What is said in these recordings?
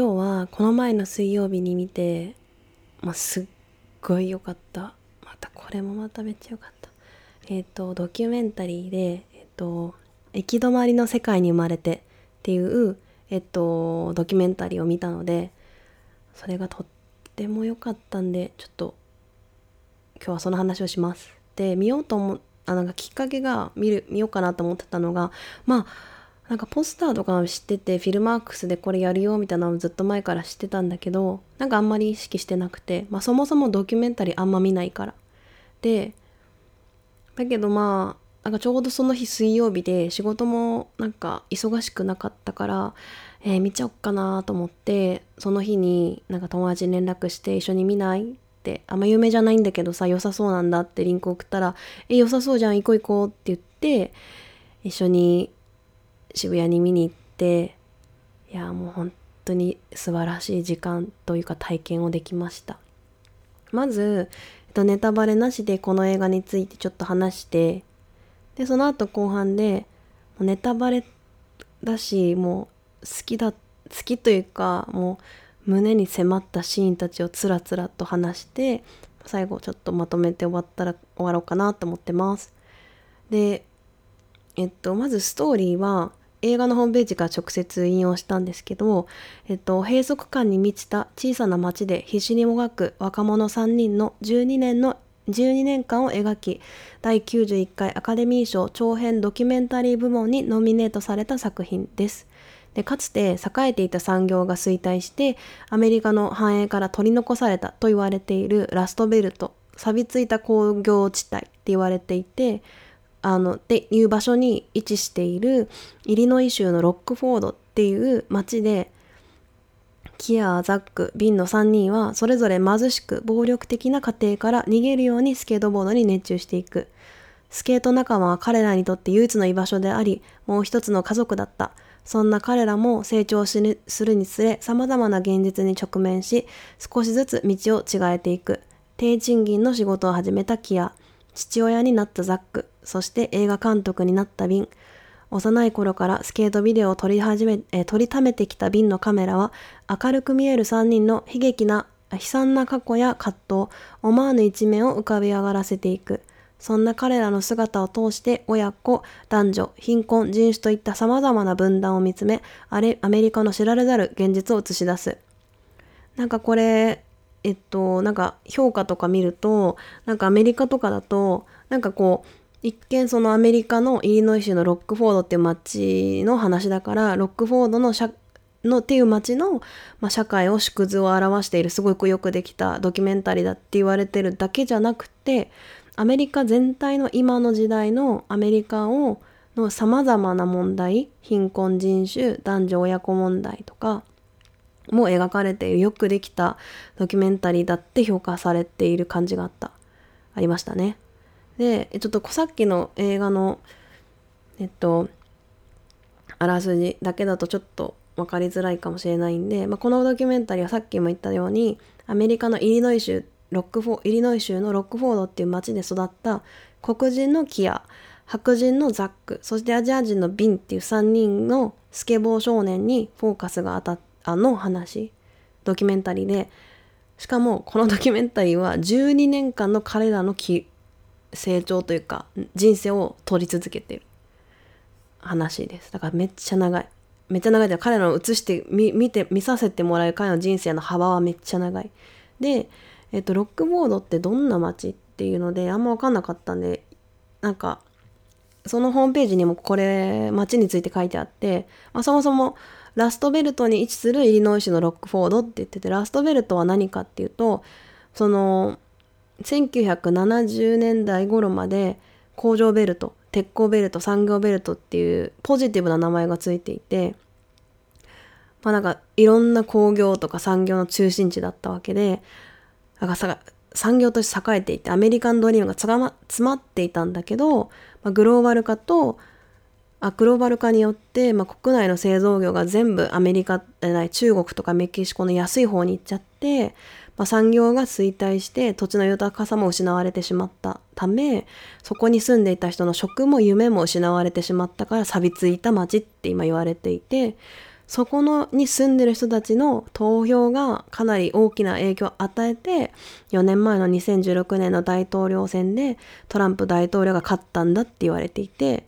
今日はこの前の水曜日に見て、まあ、すっごい良かった。またこれもまためっちゃ良かった。えっ、ー、とドキュメンタリーでえっ、ー、と行き止まりの世界に生まれてっていうえっ、ー、とドキュメンタリーを見たのでそれがとっても良かったんでちょっと今日はその話をします。で見ようと思あなんかきっかけが見る見ようかなと思ってたのがまあなんかポスターとか知っててフィルマークスでこれやるよみたいなのをずっと前から知ってたんだけどなんかあんまり意識してなくて、まあ、そもそもドキュメンタリーあんま見ないから。でだけどまあなんかちょうどその日水曜日で仕事もなんか忙しくなかったから、えー、見ちゃおっかなと思ってその日になんか友達に連絡して一緒に見ないってあんま有名じゃないんだけどさ良さそうなんだってリンク送ったら「え良さそうじゃん行こう行こう」って言って一緒に渋谷に見に行っていやもう本当に素晴らしい時間というか体験をできました。まず、えっと、ネタバレなしでこの映画についてちょっと話してでその後後半でネタバレだしもう好きだ好きというかもう胸に迫ったシーンたちをつらつらと話して最後ちょっとまとめて終わったら終わろうかなと思ってます。でえっとまずストーリーは映画のホームページから直接引用したんですけど、えっと、閉塞感に満ちた小さな町で必死にもがく若者3人の12年の12年間を描き第91回アカデミー賞長編ドキュメンタリー部門にノミネートされた作品です。でかつて栄えていた産業が衰退してアメリカの繁栄から取り残されたと言われているラストベルト錆びついた工業地帯って言われていてあのっていう場所に位置しているイリノイ州のロックフォードっていう町でキア、ザック、ビンの3人はそれぞれ貧しく暴力的な家庭から逃げるようにスケートボードに熱中していく。スケート仲間は彼らにとって唯一の居場所であり、もう一つの家族だった。そんな彼らも成長するにつれ様々な現実に直面し、少しずつ道を違えていく。低賃金の仕事を始めたキア。父親になったザック、そして映画監督になったビン。幼い頃からスケートビデオを撮り始め、え撮りためてきたビンのカメラは、明るく見える3人の悲劇な、悲惨な過去や葛藤、思わぬ一面を浮かび上がらせていく。そんな彼らの姿を通して親子、男女、貧困、人種といった様々な分断を見つめ、あれ、アメリカの知られざる現実を映し出す。なんかこれ、えっと、なんか評価とか見ると、なんかアメリカとかだと、なんかこう、一見そのアメリカのイリノイ州のロックフォードっていう街の話だから、ロックフォードの社のっていう街の、まあ、社会を縮図を表しているすごくよくできたドキュメンタリーだって言われてるだけじゃなくてアメリカ全体の今の時代のアメリカをのさまざまな問題貧困人種男女親子問題とかも描かれているよくできたドキュメンタリーだって評価されている感じがあった。ありましたね。でちょっとさっきの映画のえっとあらすじだけだとちょっと分かりづらいかもしれないんで、まあ、このドキュメンタリーはさっきも言ったようにアメリカのイリノイ州ロックフォイリノイ州のロックフォードっていう町で育った黒人のキア白人のザックそしてアジア人のビンっていう3人のスケボー少年にフォーカスが当たったあの話ドキュメンタリーでしかもこのドキュメンタリーは12年間の彼らの成長というか人生を撮り続けてる。話です。だからめっちゃ長い。めっちゃ長いで彼らを映して見て見させてもらう彼の人生の幅はめっちゃ長い。で、えっと、ロックボードってどんな街っていうのであんま分かんなかったんでなんかそのホームページにもこれ街について書いてあって、まあ、そもそもラストベルトに位置するイリノイ州のロックフォードって言っててラストベルトは何かっていうとその1970年代頃まで工場ベルト鉄鋼ベルト産業ベルトっていうポジティブな名前がついていてまあなんかいろんな工業とか産業の中心地だったわけでなんかさ産業として栄えていてアメリカンドリームが詰まっていたんだけど、まあ、グローバル化とあグローバル化によって、まあ、国内の製造業が全部アメリカじゃない中国とかメキシコの安い方に行っちゃって、まあ、産業が衰退して土地の豊かさも失われてしまったためそこに住んでいた人の職も夢も失われてしまったから錆びついた街って今言われていてそこのに住んでる人たちの投票がかなり大きな影響を与えて4年前の2016年の大統領選でトランプ大統領が勝ったんだって言われていて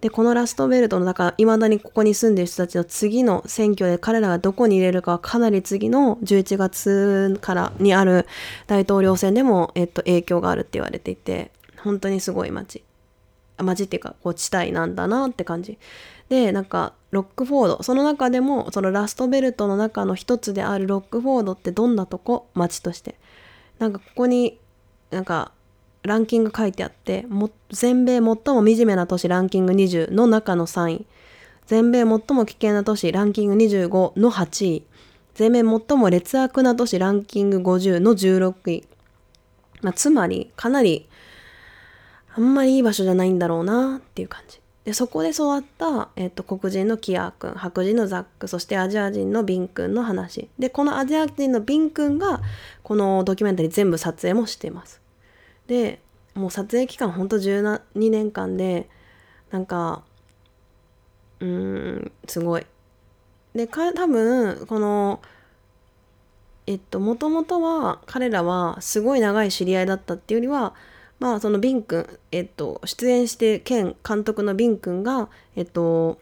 でこのラストベルトの中いまだにここに住んでる人たちの次の選挙で彼らがどこに入れるかはかなり次の11月からにある大統領選でも、えっと、影響があるって言われていて本当にすごい街。街っていうかこう地帯なんだなって感じ。でなんかロックフォード。その中でもそのラストベルトの中の一つであるロックフォードってどんなとこ？街として。なんかここになんかランキング書いてあっても全米最も惨めな都市ランキング20の中の3位。全米最も危険な都市ランキング25の8位。全米最も劣悪な都市ランキング50の16位、まあ、つまりかなりあんまりいい場所じゃないんだろうなっていう感じ。でそこで育った、えっと、黒人のキアー君白人のザックそしてアジア人のビン君の話。でこのアジア人のビン君がこのドキュメンタリー全部撮影もしています。でもう撮影期間ほんと12年間でなんかうーんすごい。でか多分このえっともともとは彼らはすごい長い知り合いだったっていうよりはまあそのビン君、えっと、出演して兼監督のビン君が、えっと、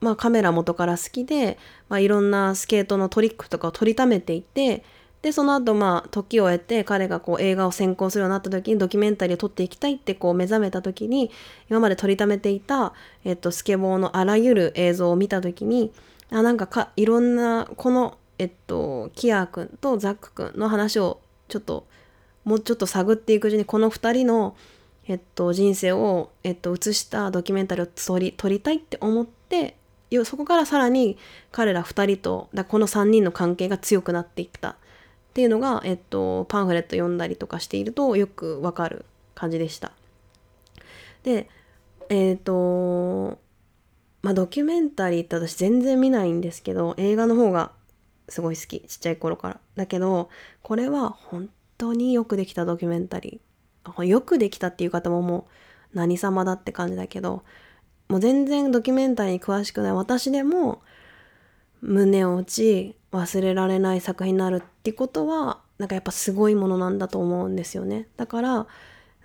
まあカメラ元から好きで、まあ、いろんなスケートのトリックとかを撮りためていて、で、その後まあ時を経て彼がこう映画を専攻するようになった時にドキュメンタリーを撮っていきたいってこう目覚めた時に今まで撮りためていた、えっと、スケボーのあらゆる映像を見た時にあなんかかいろんなこのえっとキアー君とザック君の話をちょっともうちょっと探っていくうちにこの2人の、えっと、人生を、えっと、映したドキュメンタリーを撮り撮りたいって思ってそこからさらに彼ら2人とだこの3人の関係が強くなっていった。っていうのが、えっと、パンフレット読んだりとかしているとよくわかる感じでした。でえっ、とまあドキュメンタリーって私全然見ないんですけど映画の方がすごい好きちっちゃい頃から。だけどこれは本当によくできたドキュメンタリーよくできたっていう方ももう何様だって感じだけどもう全然ドキュメンタリーに詳しくない私でも胸を打ち忘れられない作品になるってことはなんかやっぱすごいものなんだと思うんですよねだから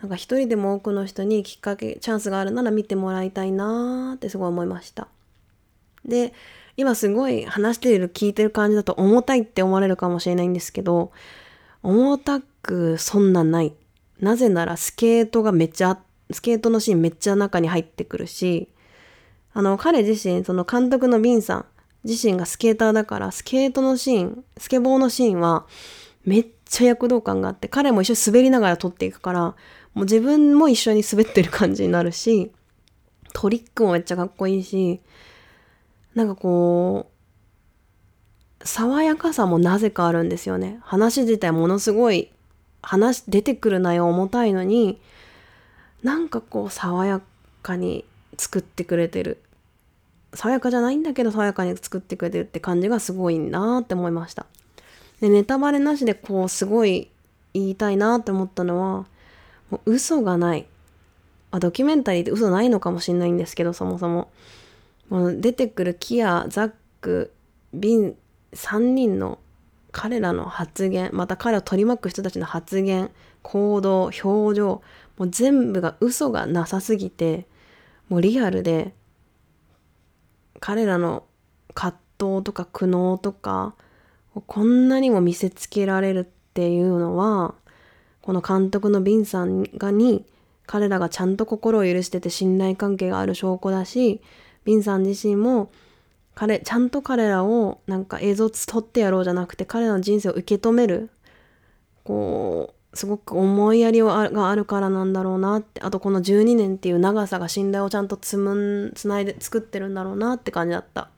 なんか一人でも多くの人にきっかけチャンスがあるなら見てもらいたいなーってすごい思いましたで今すごい話している聞いてる感じだと重たいって思われるかもしれないんですけど重たくそんなない。なぜならスケートがめっちゃ、スケートのシーンめっちゃ中に入ってくるし、あの、彼自身、その監督のビンさん自身がスケーターだから、スケートのシーン、スケボーのシーンはめっちゃ躍動感があって、彼も一緒に滑りながら撮っていくから、もう自分も一緒に滑ってる感じになるし、トリックもめっちゃかっこいいし、なんかこう、爽やかさもなぜかあるんですよね。話自体ものすごい話出てくる内容重たいのになんかこう爽やかに作ってくれてる爽やかじゃないんだけど爽やかに作ってくれてるって感じがすごいなって思いました。でネタバレなしでこうすごい言いたいなって思ったのはもう嘘がない。あドキュメンタリーって嘘ないのかもしれないんですけどそもそも。もう出てくるキアザックビン3人の彼らの発言。また彼を取り巻く人たちの発言。行動表情。もう全部が嘘がなさすぎてもうリアルで彼らの葛藤とか苦悩とかこんなにも見せつけられるっていうのはこの監督のビンさんがに彼らがちゃんと心を許してて信頼関係がある証拠だしビンさん自身も彼ちゃんと彼らをなんか映像撮ってやろうじゃなくて彼らの人生を受け止めるこうすごく思いやりがあるからなんだろうなって。あとこの12年っていう長さが信頼をちゃんとつむんつないで作ってるんだろうなって感じだった。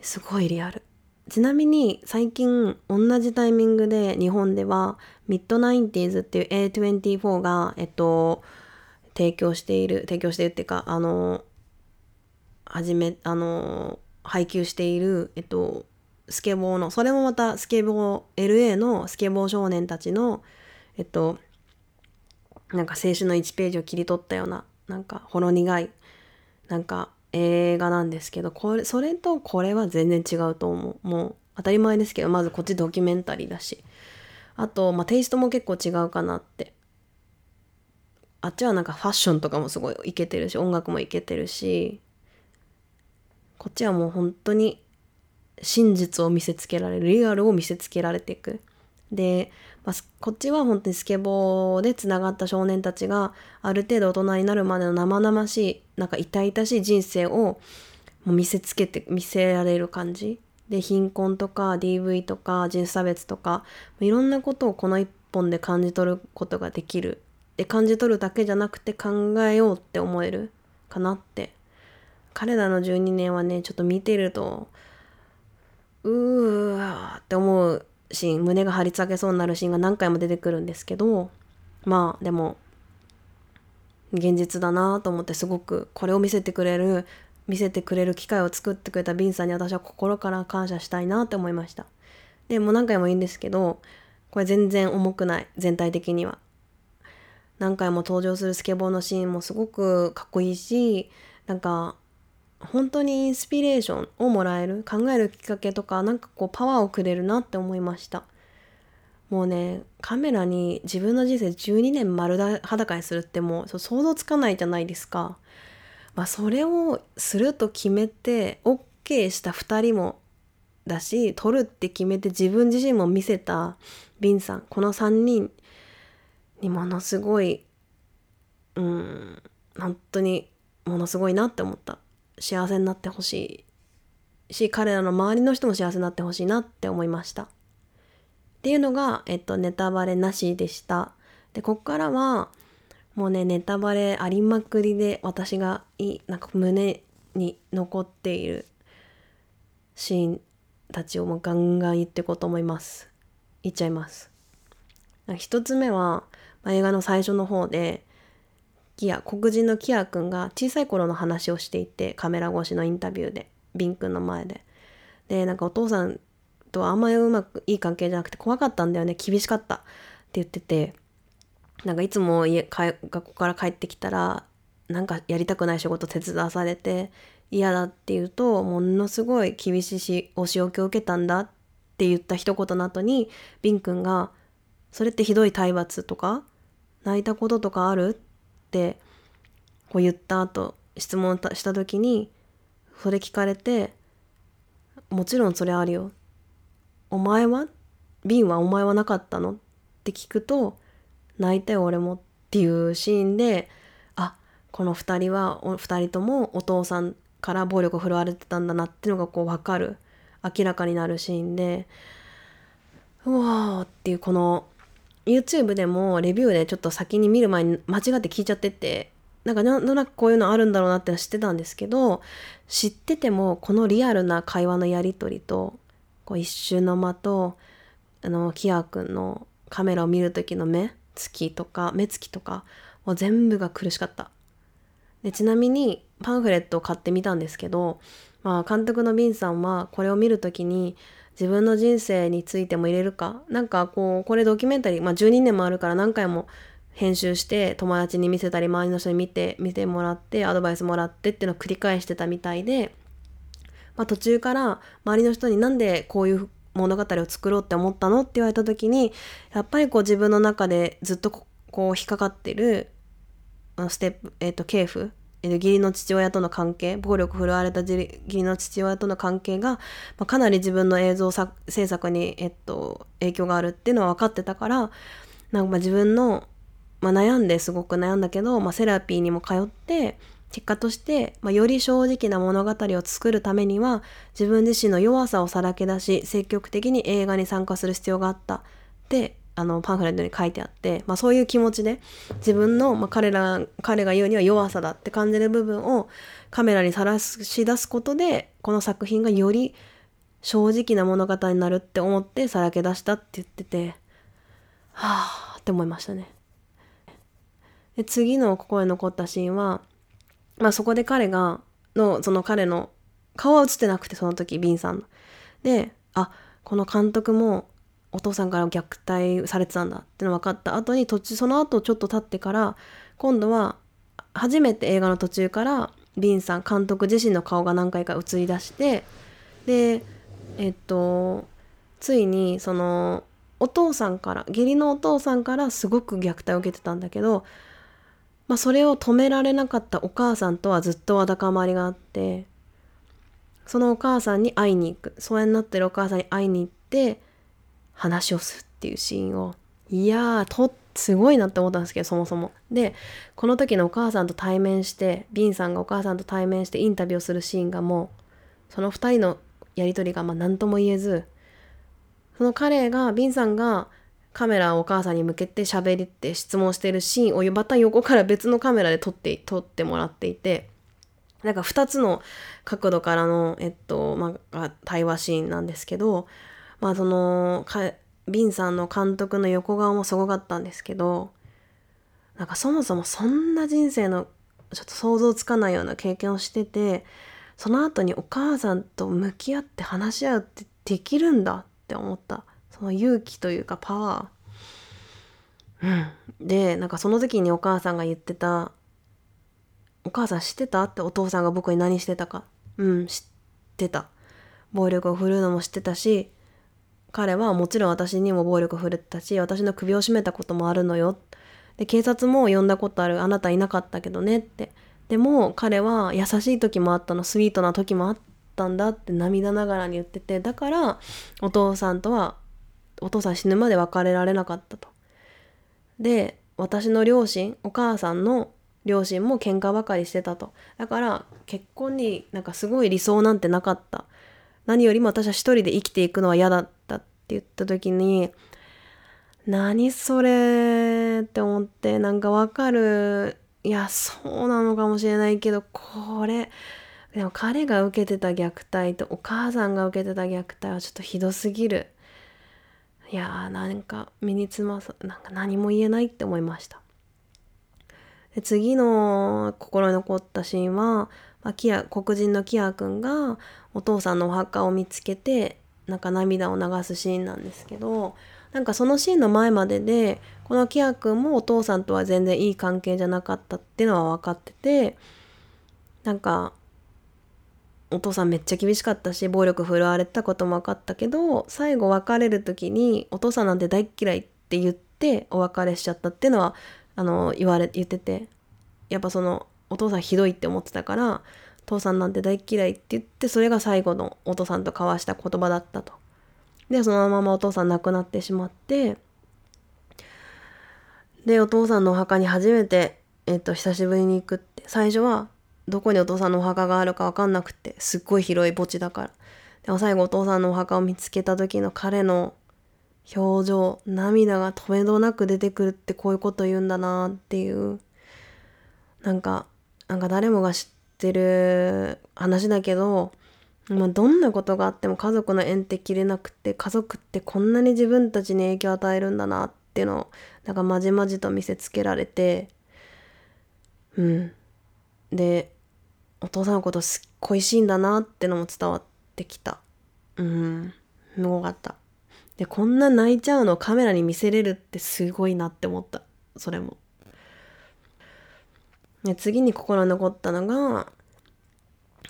すごいリアル。ちなみに最近同じタイミングで日本ではミッドナインティーズっていう A24 がえっと提供している提供しているっていうかあの始めあの配給しているえっとスケボーのそれもまたスケボー LA のスケボー少年たちのえっとなんか青春の1ページを切り取ったようななんかほろ苦いなんか映画なんですけどこれそれとこれは全然違うと思う。もう当たり前ですけどまずこっちドキュメンタリーだし。あと、まあ、テイストも結構違うかなって。あっちはなんかファッションとかもすごいいけてるし音楽もいけてるしこっちはもう本当に真実を見せつけられるリアルを見せつけられていく。で、まあ、こっちは本当にスケボーでつながった少年たちがある程度大人になるまでの生々しいなんか痛々しい人生をもう見せつけて見せられる感じ。で貧困とか DV とか人種差別とかいろんなことをこの一本で感じ取ることができる。で感じ取るだけじゃなくて考えようって思えるかなって。彼らの12年はねちょっと見てるとうわって思うシーン胸が張り裂けそうになるシーンが何回も出てくるんですけどまあでも現実だなと思ってすごくこれを見せてくれる見せてくれる機会を作ってくれたビンさんに私は心から感謝したいなって思いました。でも何回も言うんですけどこれ全然重くない全体的には。何回も登場するスケボーのシーンもすごくかっこいいしなんか本当にインスピレーションをもらえる考えるきっかけとかなんかこうパワーをくれるなって思いました。もうねカメラに自分の人生12年丸裸にするってもう想像つかないじゃないですか。まあそれをすると決めて OK した2人もだし撮るって決めて自分自身も見せたビンさんこの3人にものすごいうん本当にものすごいなって思った。幸せになってほしいし彼らの周りの人も幸せになってほしいなって思いました。っていうのが、えっと、ネタバレなしでした。でこっからはもうねネタバレありまくりで私がいいなんか胸に残っているシーンたちをもうガンガン言っていこうと思います。言っちゃいます。一つ目は、ま、映画の最初の方でキア黒人のキア君が小さい頃の話をしていてカメラ越しのインタビューでビン君の前ででなんかお父さんとあんまりうまくいい関係じゃなくて怖かったんだよね厳しかったって言っててなんかいつも家学校から帰ってきたらなんかやりたくない仕事手伝わされて嫌だって言うとものすごい厳しいしお仕置きを受けたんだって言った一言の後にビン君が「それってひどい体罰とか泣いたこととかある?」ってこう言った後質問した時にそれ聞かれて「もちろんそれあるよ」「お前は？瓶はお前はなかったの?」って聞くと「泣いたよ俺も」っていうシーンであこの2人は2人ともお父さんから暴力を振るわれてたんだなっていうのがこう分かる。明らかになるシーンでうわーっていうこの YouTube でもレビューでちょっと先に見る前に間違って聞いちゃっててなんかなんとなくこういうのあるんだろうなって知ってたんですけど知っててもこのリアルな会話のやり取りとこう一瞬の間とあのキア君のカメラを見る時の目つきとか目つきとかもう全部が苦しかった。でちなみにパンフレットを買ってみたんですけど、まあ、監督のビンさんはこれを見る時に自分の人生についても入れるか？なんかこうこれドキュメンタリー、まあ、12年もあるから何回も編集して友達に見せたり周りの人に見て見てもらってアドバイスもらってっていうのを繰り返してたみたいで、まあ、途中から周りの人になんでこういう物語を作ろうって思ったのって言われた時にやっぱりこう自分の中でずっとこう引っかかってるステップ、えっ、ー、と、系譜義理の父親との関係暴力振るわれた義理の父親との関係が、まあ、かなり自分の映像制作に、えっと、影響があるっていうのは分かってたからなんか自分の、まあ、悩んですごく悩んだけど、まあ、セラピーにも通って結果として、まあ、より正直な物語を作るためには自分自身の弱さをさらけ出し積極的に映画に参加する必要があったってあのパンフレットに書いてあって、まあ、そういう気持ちで自分の、まあ、彼ら彼が言うには弱さだって感じる部分をカメラにさらし出すことでこの作品がより正直な物語になるって思ってさらけ出したって言っててはあって思いましたね。で次のここへ残ったシーンは、まあ、そこで彼がのその彼の顔は映ってなくてその時ビンさんの。であこの監督もお父さんから虐待されてたんだっての分かった後に途中その後ちょっと経ってから今度は初めて映画の途中からビンさん監督自身の顔が何回か映り出してでえっとついにそのお父さんから義理のお父さんからすごく虐待を受けてたんだけど、まあ、それを止められなかったお母さんとはずっとわだかまりがあってそのお母さんに会いに行く。疎遠になってるお母さんに会いに行って話をするっていうシーンをいやーとすごいなって思ったんですけどそもそも。でこの時のお母さんと対面してビンさんがお母さんと対面してインタビューをするシーンがもうその2人のやり取りがまあ何とも言えずその彼がビンさんがカメラをお母さんに向けて喋りって質問してるシーンをまた横から別のカメラで撮って撮ってもらっていてなんか2つの角度からの、えっとまあ、対話シーンなんですけどまあそのかビンさんの監督の横顔もすごかったんですけどなんかそもそもそんな人生のちょっと想像つかないような経験をしててその後にお母さんと向き合って話し合うってできるんだって思った。その勇気というかパワー。うん。でなんかその時にお母さんが言ってた「お母さん知ってた?」ってお父さんが僕に何してたか。うん知ってた。暴力を振るうのも知ってたし彼はもちろん私にも暴力振るったし私の首を絞めたこともあるのよ。で警察も呼んだことある。あなたいなかったけどねって。でも彼は優しい時もあったの。スイートな時もあったんだって涙ながらに言ってて。だからお父さんとはお父さん死ぬまで別れられなかったと。で私の両親お母さんの両親も喧嘩ばかりしてたと。だから結婚になんかすごい理想なんてなかった。何よりも私は一人で生きていくのは嫌だ言った時に何それって思ってなんかわかる。いやそうなのかもしれないけどこれでも彼が受けてた虐待とお母さんが受けてた虐待はちょっとひどすぎる。いやーなんか身につまさなんか何も言えないって思いました。で次の心に残ったシーンは、まあ、キア黒人のキア君がお父さんのお墓を見つけてなんか涙を流すシーンなんですけどなんかそのシーンの前まででこのキア君もお父さんとは全然いい関係じゃなかったっていうのは分かっててなんかお父さんめっちゃ厳しかったし暴力振るわれたことも分かったけど最後別れる時に「お父さんなんて大っ嫌い」って言ってお別れしちゃったっていうのはあの言われ言っててやっぱそのお父さんひどいって思ってたから「父さんなんて大嫌い」って言ってそれが最後のお父さんと交わした言葉だったと。でそのままお父さん亡くなってしまってでお父さんのお墓に初めて、えっと、久しぶりに行くって。最初はどこにお父さんのお墓があるか分かんなくてすっごい広い墓地だから。でも最後お父さんのお墓を見つけた時の彼の表情涙が止めどなく出てくるってこういうこと言うんだなっていう。なんかなんか誰もが知っててる話だけど、まあ、どんなことがあっても家族の縁って切れなくて家族ってこんなに自分たちに影響を与えるんだなっていうのをなんかまじまじと見せつけられてうん。でお父さんのことすっ恋しいんだなってのも伝わってきた。うん。すごかった。でこんな泣いちゃうのをカメラに見せれるってすごいなって思った。それも。で次に心に残ったのが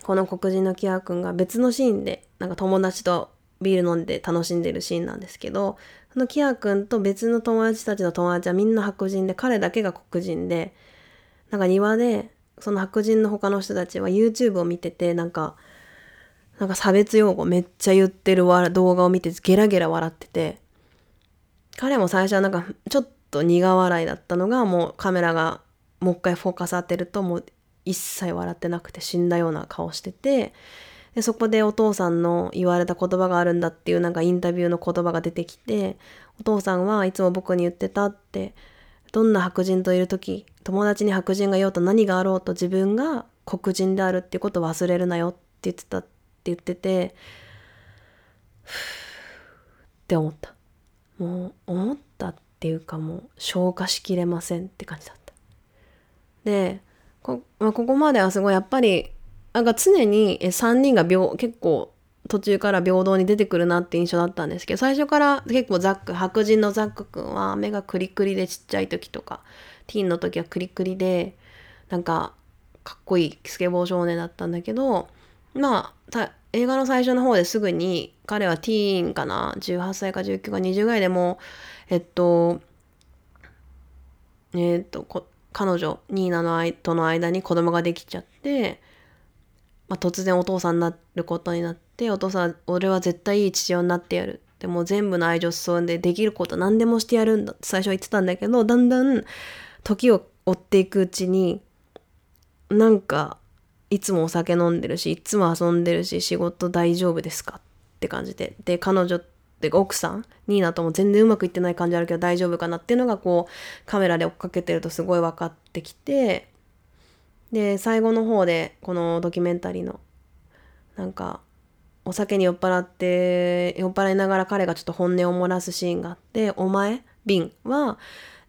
この黒人のキア君が別のシーンでなんか友達とビール飲んで楽しんでるシーンなんですけどそのキア君と別の友達たちの友達はみんな白人で彼だけが黒人でなんか庭でその白人の他の人たちは YouTube を見ててなんかなんか差別用語めっちゃ言ってる動画を見てゲラゲラ笑ってて彼も最初はなんかちょっと苦笑いだったのがもうカメラがもう一回フォーカス当てるともう一切笑ってなくて死んだような顔しててでそこでお父さんの言われた言葉があるんだっていうなんかインタビューの言葉が出てきてお父さんはいつも僕に言ってたってどんな白人といる時友達に白人がいようと何があろうと自分が黒人であるっていうことを忘れるなよって言ってたって言っててって思った。もう思ったっていうかもう消化しきれませんって感じだった。でこ,、まあ、ここまではすごいやっぱりなんか常に3人が結構途中から平等に出てくるなって印象だったんですけど最初から結構ザック白人のザックくんは目がクリクリでちっちゃい時とかティーンの時はクリクリでなんかかっこいいスケボー少年だったんだけどまあ映画の最初の方ですぐに彼はティーンかな18歳か19か20ぐらいでもえっとえっとこ彼女ニーナのとの間に子供ができちゃって、まあ、突然お父さんになることになってお父さん俺は絶対いい父親になってやるでも全部の愛情注んでできること何でもしてやるんだって最初は言ってたんだけどだんだん時を追っていくうちになんかいつもお酒飲んでるしいつも遊んでるし仕事大丈夫ですかって感じで。で彼女って奥さんニーナとも全然うまくいってない感じあるけど大丈夫かなっていうのがこうカメラで追っかけてるとすごい分かってきてで最後の方でこのドキュメンタリーのなんかお酒に酔っ払って酔っ払いながら彼がちょっと本音を漏らすシーンがあってお前ビンは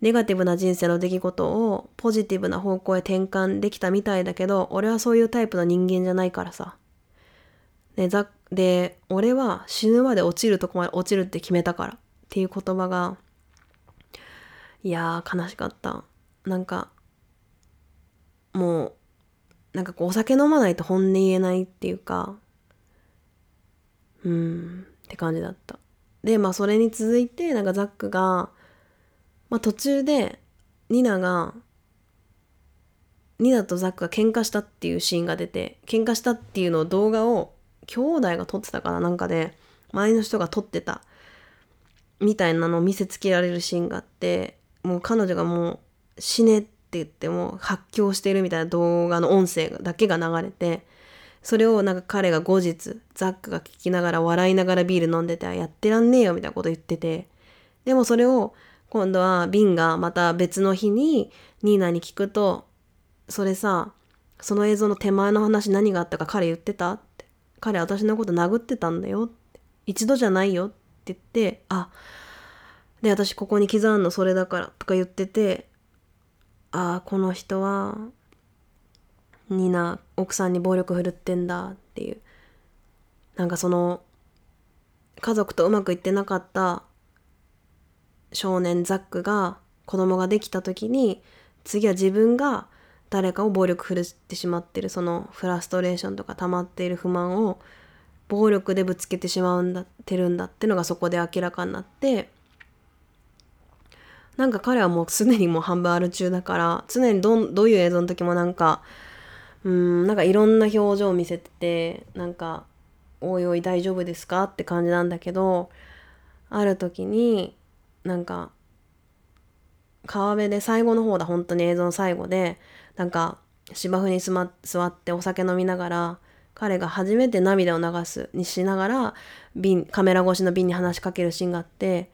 ネガティブな人生の出来事をポジティブな方向へ転換できたみたいだけど俺はそういうタイプの人間じゃないからさ。でざで俺は死ぬまで落ちるとこまで落ちるって決めたからっていう言葉がいやー悲しかった。なんかもうなんかこうお酒飲まないと本音言えないっていうかうんって感じだった。でまあそれに続いてなんかザックがまあ途中でニナがニナとザックが喧嘩したっていうシーンが出て喧嘩したっていうのを動画を兄弟が撮ってたからなんかで周りの人が撮ってたみたいなのを見せつけられるシーンがあってもう彼女がもう死ねって言っても発狂してるみたいな動画の音声だけが流れてそれをなんか彼が後日ザックが聞きながら笑いながらビール飲んでてやってらんねえよみたいなこと言っててでもそれを今度はビンがまた別の日にニーナに聞くとそれさその映像の手前の話何があったか彼言ってたって彼私のこと殴ってたんだよ。一度じゃないよって言ってあで私ここに刻んのそれだからとか言っててああこの人はニナ奥さんに暴力振るってんだっていう。なんかその家族とうまくいってなかった少年ザックが子供ができた時に次は自分が誰かを暴力振るってしまってるそのフラストレーションとか溜まっている不満を暴力でぶつけてしまうんだってるんだってのがそこで明らかになってなんか彼はもう常にもう半分ある中だから常にどどういう映像の時もなんかうんなんかいろんな表情を見せててなんか「おいおい大丈夫ですか?」って感じなんだけどある時になんか川辺で最後の方だ本当に映像の最後でなんか芝生に座ってお酒飲みながら彼が初めて涙を流すにしながら瓶カメラ越しの瓶に話しかけるシーンがあって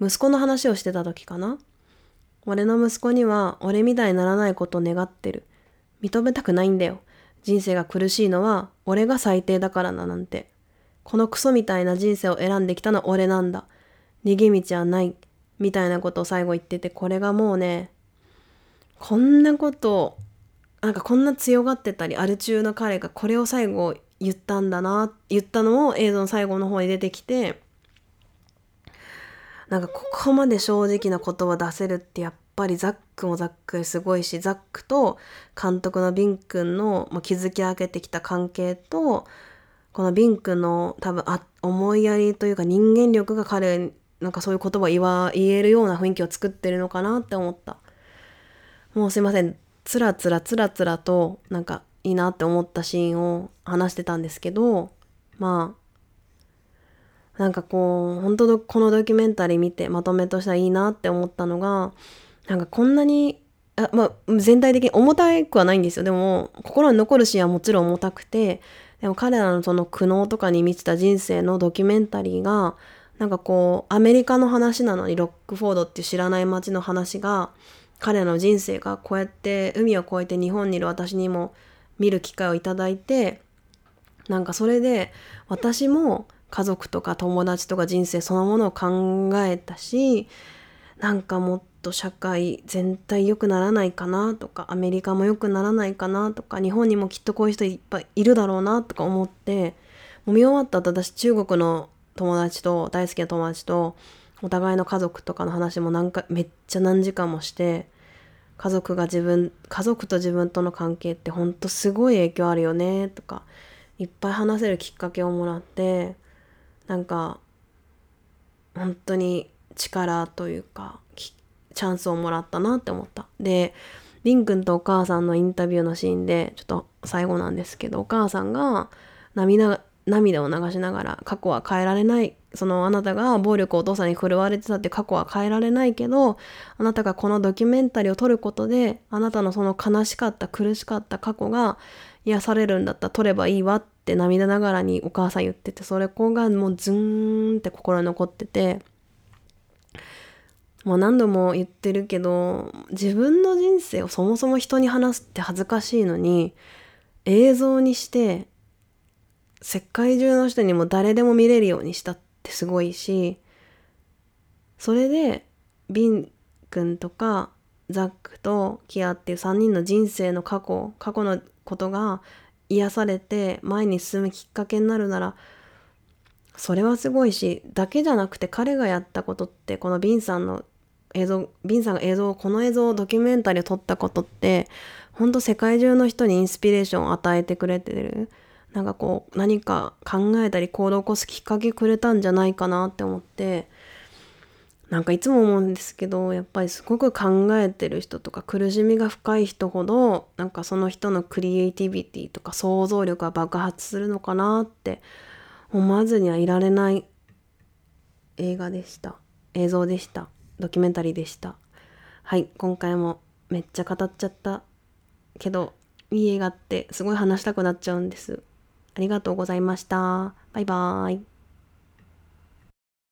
息子の話をしてた時かな俺の息子には俺みたいにならないことを願ってる認めたくないんだよ。人生が苦しいのは俺が最低だからななんて。このクソみたいな人生を選んできたのは俺なんだ。逃げ道はない。みたいなことを最後言ってて、これがもうね、こんなこと、なんかこんな強がってたり、アル中の彼がこれを最後言ったんだな、言ったのを映像の最後の方に出てきて、なんかここまで正直な言葉出せるってやっぱりザックもザックすごいしザックと監督のビン君の、築き上げてきた関係とこのビン君の多分あ思いやりというか人間力が彼なんかそういう言葉言わ言えるような雰囲気を作ってるのかなって思った。もうすいません。つらつらつらつらとなんかいいなって思ったシーンを話してたんですけどまあなんかこう本当このドキュメンタリー見てまとめとしてはいいなって思ったのがなんかこんなにあまあ全体的に重たくはないんですよ。でも心に残るシーンはもちろん重たくてでも彼らのその苦悩とかに満ちた人生のドキュメンタリーがなんかこうアメリカの話なのにロックフォードっていう知らない街の話が彼の人生がこうやって海を越えて日本にいる私にも見る機会をいただいてなんかそれで私も家族とか友達とか人生そのものを考えたしなんかもっと社会全体良くならないかなとかアメリカも良くならないかなとか日本にもきっとこういう人いっぱいいるだろうなとか思ってもう見終わった後私中国の友達と大好きな友達とお互いの家族とかの話も何回めっちゃ何時間もして家族が自分家族と自分との関係ってほんとすごい影響あるよねとかいっぱい話せるきっかけをもらってなんか本当に力というかチャンスをもらったなって思った。でりんくんとお母さんのインタビューのシーンでちょっと最後なんですけどお母さんが涙涙を流しながら過去は変えられないそのあなたが暴力をお父さんに振るわれてたって過去は変えられないけどあなたがこのドキュメンタリーを撮ることであなたのその悲しかった苦しかった過去が癒されるんだった。ら撮ればいいわって涙ながらにお母さん言っててそれこがもうズーンって心に残ってて。もう何度も言ってるけど自分の人生をそもそも人に話すって恥ずかしいのに映像にして世界中の人にも誰でも見れるようにしたってってすごいしそれでビン君とかザックとキアっていう3人の人生の過去過去のことが癒されて前に進むきっかけになるならそれはすごいしだけじゃなくて彼がやったことってこのビンさんの映像ビンさんが映像この映像をドキュメンタリーを撮ったことってほんと世界中の人にインスピレーションを与えてくれてる。なんかこう何か考えたり行動を起こすきっかけくれたんじゃないかなって思ってなんかいつも思うんですけどやっぱりすごく考えてる人とか苦しみが深い人ほどなんかその人のクリエイティビティとか想像力が爆発するのかなって思わずにはいられない映画でした。映像でした。ドキュメンタリーでした。はい今回もめっちゃ語っちゃったけどいい映画ってすごい話したくなっちゃうんです。ありがとうございました。バイバーイ。